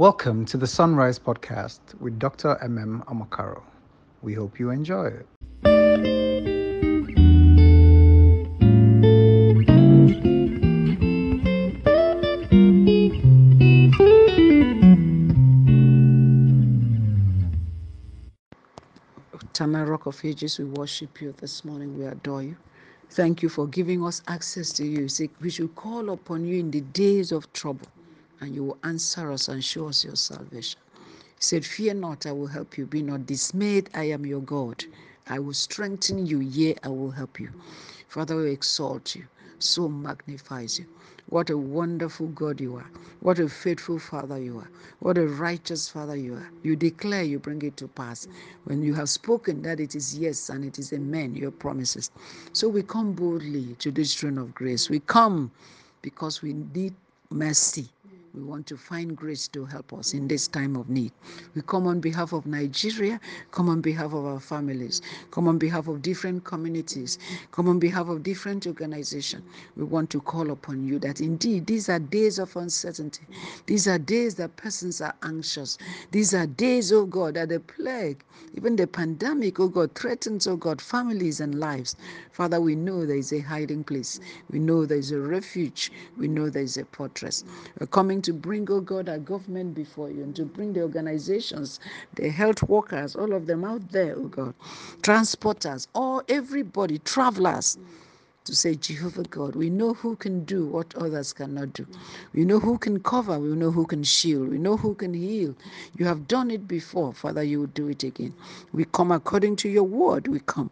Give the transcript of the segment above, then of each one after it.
Welcome to the Sunrise Podcast with Dr. MM Amakaro. We hope you enjoy it. Eternal Rock of Ages, we worship you this morning. We adore you. Thank you for giving us access to you. We should call upon you in the days of trouble, and you will answer us and show us your salvation. He said, Fear not, I will help you. Be not dismayed, I am your God. I will strengthen you, yea, I will help you. Father, we exalt you, so magnifies you. What a wonderful God you are. What a faithful Father you are. What a righteous Father you are. You declare, you bring it to pass. When you have spoken that it is yes and it is amen, your promises. So we come boldly to this throne of grace. We come because we need mercy. We want to find grace to help us in this time of need. We come on behalf of Nigeria, come on behalf of our families, come on behalf of different communities, come on behalf of different organizations. We want to call upon you that indeed these are days of uncertainty. These are days that persons are anxious. These are days, oh God, that the plague, even the pandemic, oh God, threatens, oh God, families and lives. Father, we know there is a hiding place. We know there is a refuge. We know there is a fortress. We're coming to bring, oh God, our government before you and to bring the organizations, the health workers, all of them out there, oh God, transporters, all everybody, travelers to say, Jehovah God, we know who can do what others cannot do. We know who can cover, we know who can shield, we know who can heal. You have done it before, Father, you will do it again. We come according to your word, we come.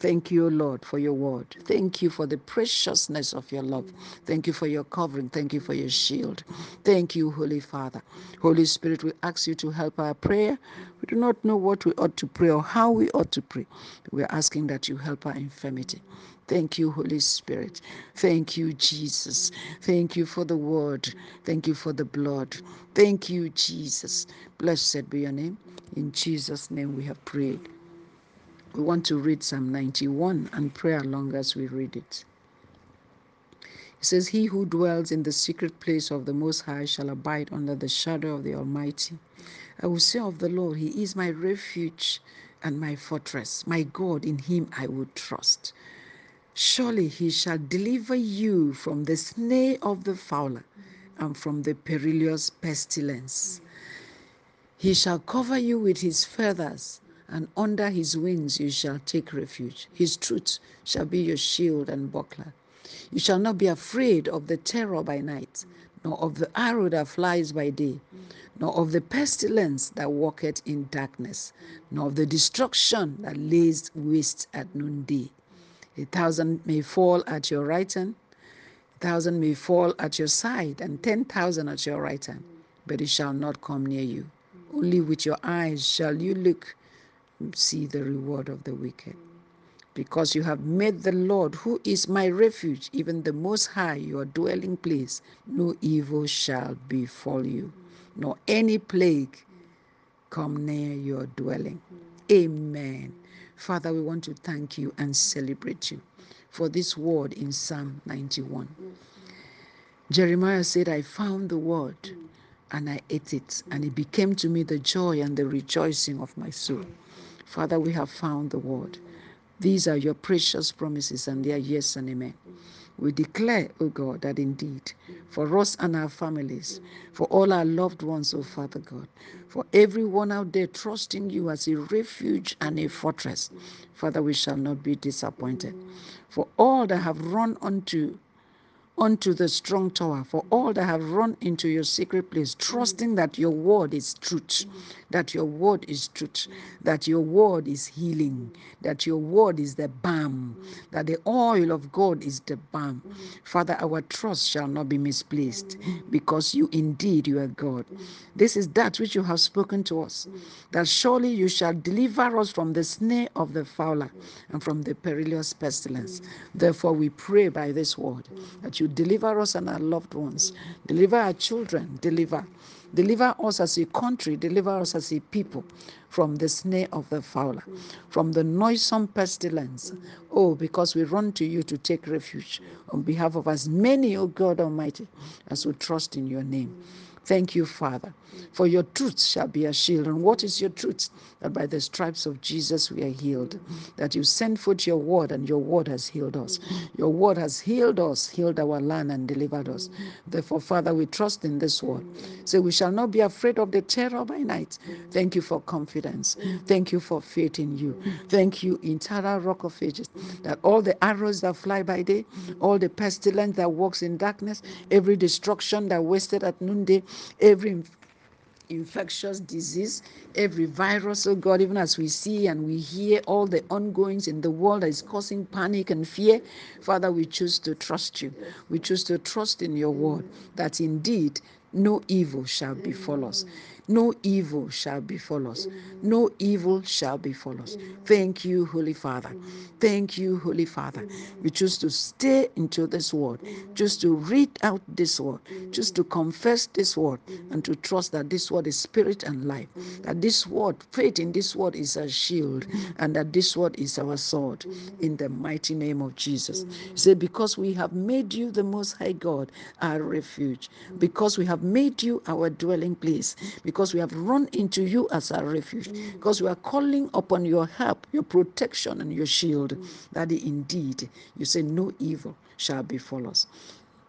Thank you, Lord, for your word. Thank you for the preciousness of your love. Thank you for your covering. Thank you for your shield. Thank you, Holy Father. Holy Spirit, we ask you to help our prayer. We do not know what we ought to pray or how we ought to pray. We're asking that you help our infirmity. Thank you, Holy Spirit. Thank you, Jesus. Thank you for the word. Thank you for the blood. Thank you, Jesus. Blessed be your name. In Jesus' name we have prayed. We want to read Psalm 91 and pray along as we read it. It says, He who dwells in the secret place of the Most High shall abide under the shadow of the Almighty. I will say of the Lord, He is my refuge and my fortress. My God, in Him I will trust. Surely He shall deliver you from the snare of the fowler and from the perilous pestilence. He shall cover you with His feathers and under his wings you shall take refuge. His truth shall be your shield and buckler. You shall not be afraid of the terror by night, nor of the arrow that flies by day, nor of the pestilence that walketh in darkness, nor of the destruction that lays waste at noonday. A thousand may fall at your right hand, a thousand may fall at your side, and ten thousand at your right hand, but it shall not come near you. Only with your eyes shall you look see the reward of the wicked. Because you have made the Lord, who is my refuge, even the Most High, your dwelling place, no evil shall befall you, nor any plague come near your dwelling. Amen. Father, we want to thank you and celebrate you for this word in Psalm 91. Jeremiah said, I found the word and I ate it, and it became to me the joy and the rejoicing of my soul. Father, we have found the word. These are your precious promises, and they are yes and amen. We declare, O oh God, that indeed, for us and our families, for all our loved ones, O oh Father God, for everyone out there trusting you as a refuge and a fortress, Father, we shall not be disappointed. For all that have run unto unto the strong tower for all that have run into your secret place, trusting that your word is truth, that your word is truth, that your word is healing, that your word is the balm, that the oil of God is the balm. Father, our trust shall not be misplaced because you indeed you are God. This is that which you have spoken to us, that surely you shall deliver us from the snare of the fowler and from the perilous pestilence. Therefore, we pray by this word that you deliver us and our loved ones, deliver our children, deliver. Deliver us as a country, deliver us as a people from the snare of the fowler, from the noisome pestilence. Oh, because we run to you to take refuge on behalf of as many, O oh God Almighty, as we trust in your name. Thank you, Father, for your truth shall be a shield. And what is your truth? That by the stripes of Jesus we are healed. That you send forth your word, and your word has healed us. Your word has healed us, healed our land, and delivered us. Therefore, Father, we trust in this word. Say, we shall not be afraid of the terror by night. Thank you for confidence. Thank you for faith in you. Thank you, eternal rock of ages, that all the arrows that fly by day, all the pestilence that walks in darkness, every destruction that wasted at noonday, every infectious disease, every virus, oh God, even as we see and we hear all the ongoings in the world that is causing panic and fear, Father, we choose to trust you. We choose to trust in your word that indeed no evil shall befall us. No evil shall befall us. No evil shall befall us. Thank you, Holy Father. Thank you, Holy Father. We choose to stay into this word, just to read out this word, just to confess this word, and to trust that this word is spirit and life. That this word, faith in this word is a shield, and that this word is our sword. In the mighty name of Jesus. Say, because we have made you the most high God, our refuge, because we have made you our dwelling place, because we have run into you as our refuge, mm. because we are calling upon your help, your protection, and your shield, mm. that indeed you say no evil shall befall us.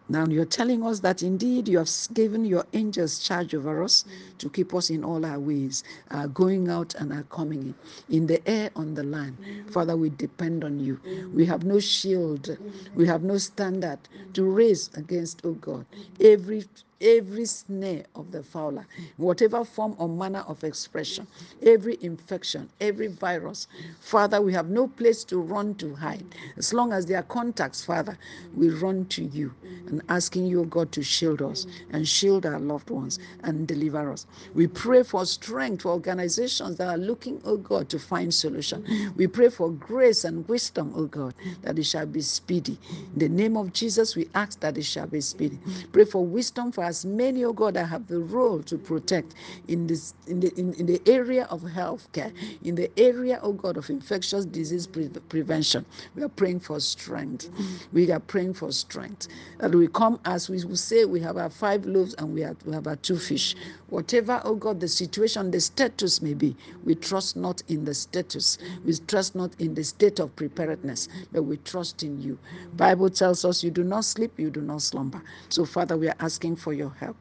Now you're telling us that indeed you have given your angels charge over us mm. to keep us in all our ways, uh, going out and our coming in, in the air, on the land. Father, we depend on you. We have no shield, we have no standard to raise against, oh God, every every snare of the fowler, whatever form or manner of expression, every infection, every virus. Father, we have no place to run to hide. As long as there are contacts, Father, we run to you and asking you, God, to shield us and shield our loved ones and deliver us. We pray for strength for organizations that are looking, oh God, to find solution. We pray for grace and wisdom, oh God, that it shall be speedy. In the name of Jesus, we ask that it shall be speedy. Pray for wisdom for as many, oh God, that have the role to protect in this in the in, in the area of health care, in the area, oh God, of infectious disease pre- prevention. We are praying for strength. We are praying for strength. That we come as we will say we have our five loaves and we have, we have our two fish. Whatever, oh God, the situation, the status may be, we trust not in the status. We trust not in the state of preparedness, but we trust in you. Bible tells us you do not sleep, you do not slumber. So, Father, we are asking for your help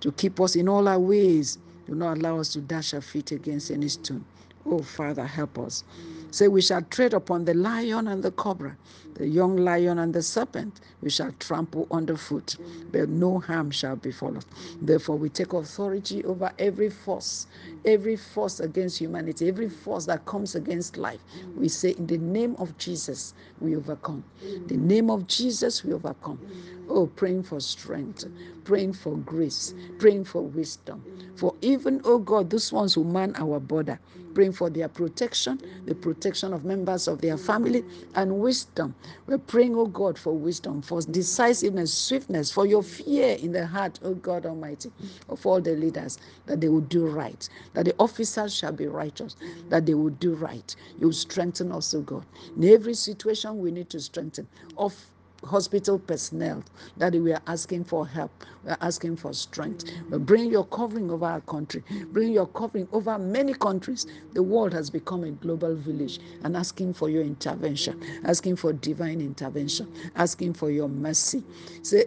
to keep us in all our ways. Do not allow us to dash our feet against any stone. Oh, Father, help us. Say, we shall tread upon the lion and the cobra, the young lion and the serpent. We shall trample underfoot, but no harm shall befall us. Therefore, we take authority over every force, every force against humanity, every force that comes against life. We say, in the name of Jesus, we overcome. The name of Jesus, we overcome. Oh, praying for strength, praying for grace, praying for wisdom. For even, oh God, those ones who man our border, praying for their protection, the protection of members of their family, and wisdom. We're praying, oh God, for wisdom, for decisiveness, swiftness, for your fear in the heart, oh God Almighty, of all the leaders, that they will do right, that the officers shall be righteous, that they will do right. You strengthen us, oh God. In every situation, we need to strengthen. Of hospital personnel that we are asking for help we're asking for strength. Bring your covering over our country. Bring your covering over many countries. The world has become a global village and asking for your intervention asking for divine intervention asking for your mercy. Say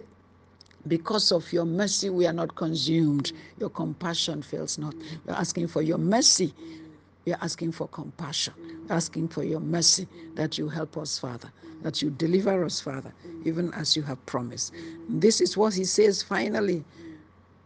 because of your mercy we are not consumed. Your compassion fails not. We're asking for your mercy we are asking for compassion, asking for your mercy that you help us, Father, that you deliver us, Father, even as you have promised. This is what he says finally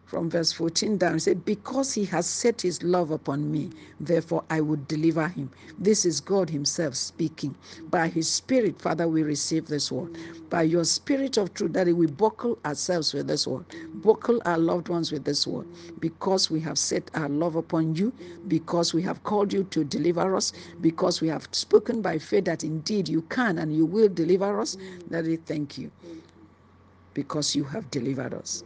from verse 14 down. He said, Because he has set his love upon me, therefore I would deliver him. This is God himself speaking. By his spirit, Father, we receive this word. By your spirit of truth, that we buckle ourselves with this word, buckle our loved ones with this word, because we have set our love upon you, because we have called you to deliver us, because we have spoken by faith that indeed you can and you will deliver us. That we thank you, because you have delivered us.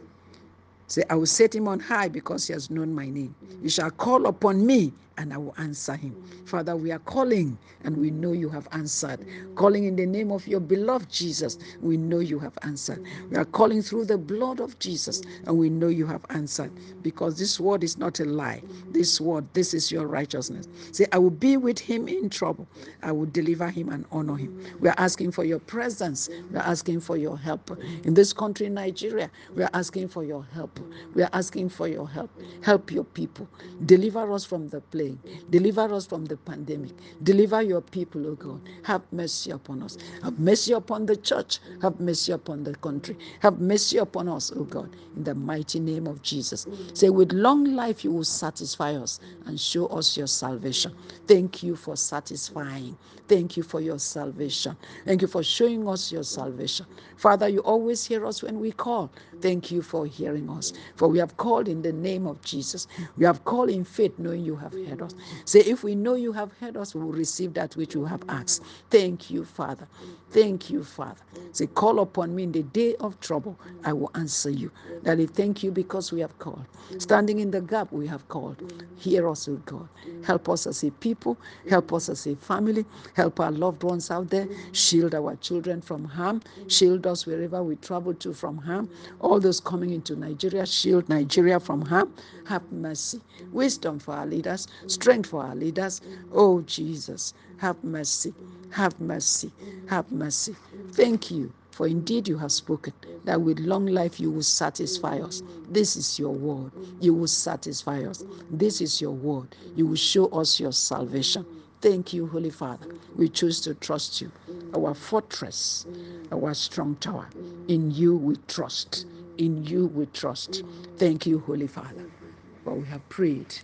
Say, I will set him on high because he has known my name. He shall call upon me and I will answer him. Father, we are calling and we know you have answered. Calling in the name of your beloved Jesus, we know you have answered. We are calling through the blood of Jesus and we know you have answered because this word is not a lie. This word, this is your righteousness. Say, I will be with him in trouble. I will deliver him and honor him. We are asking for your presence. We are asking for your help. In this country, Nigeria, we are asking for your help. We are asking for your help. Help your people. Deliver us from the plague Deliver us from the pandemic. Deliver your people, O God. Have mercy upon us. Have mercy upon the church. Have mercy upon the country. Have mercy upon us, O God, in the mighty name of Jesus. Say, with long life, you will satisfy us and show us your salvation. Thank you for satisfying. Thank you for your salvation. Thank you for showing us your salvation. Father, you always hear us when we call. Thank you for hearing us. For we have called in the name of Jesus. We have called in faith, knowing you have heard us. Say, if we know you have heard us, we will receive that which you have asked. Thank you, Father. Thank you, Father. Say, call upon me in the day of trouble. I will answer you. Daddy, thank you because we have called. Standing in the gap, we have called. Hear us, O God. Help us as a people. Help us as a family. Help our loved ones out there. Shield our children from harm. Shield us wherever we travel to from harm. All those coming into Nigeria, shield Nigeria from harm. Have mercy. Wisdom for our leaders. Strength for our leaders. Mm. Oh, Jesus, have mercy. Have mercy. Have mercy. Thank you for indeed you have spoken that with long life you will satisfy us. This is your word. You will satisfy us. This is your word. You will show us your salvation. Thank you, Holy Father. We choose to trust you, our fortress, our strong tower. In you we trust. In you we trust. Thank you, Holy Father. For we have prayed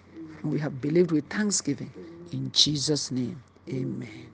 and we have believed with thanksgiving. In Jesus' name, amen.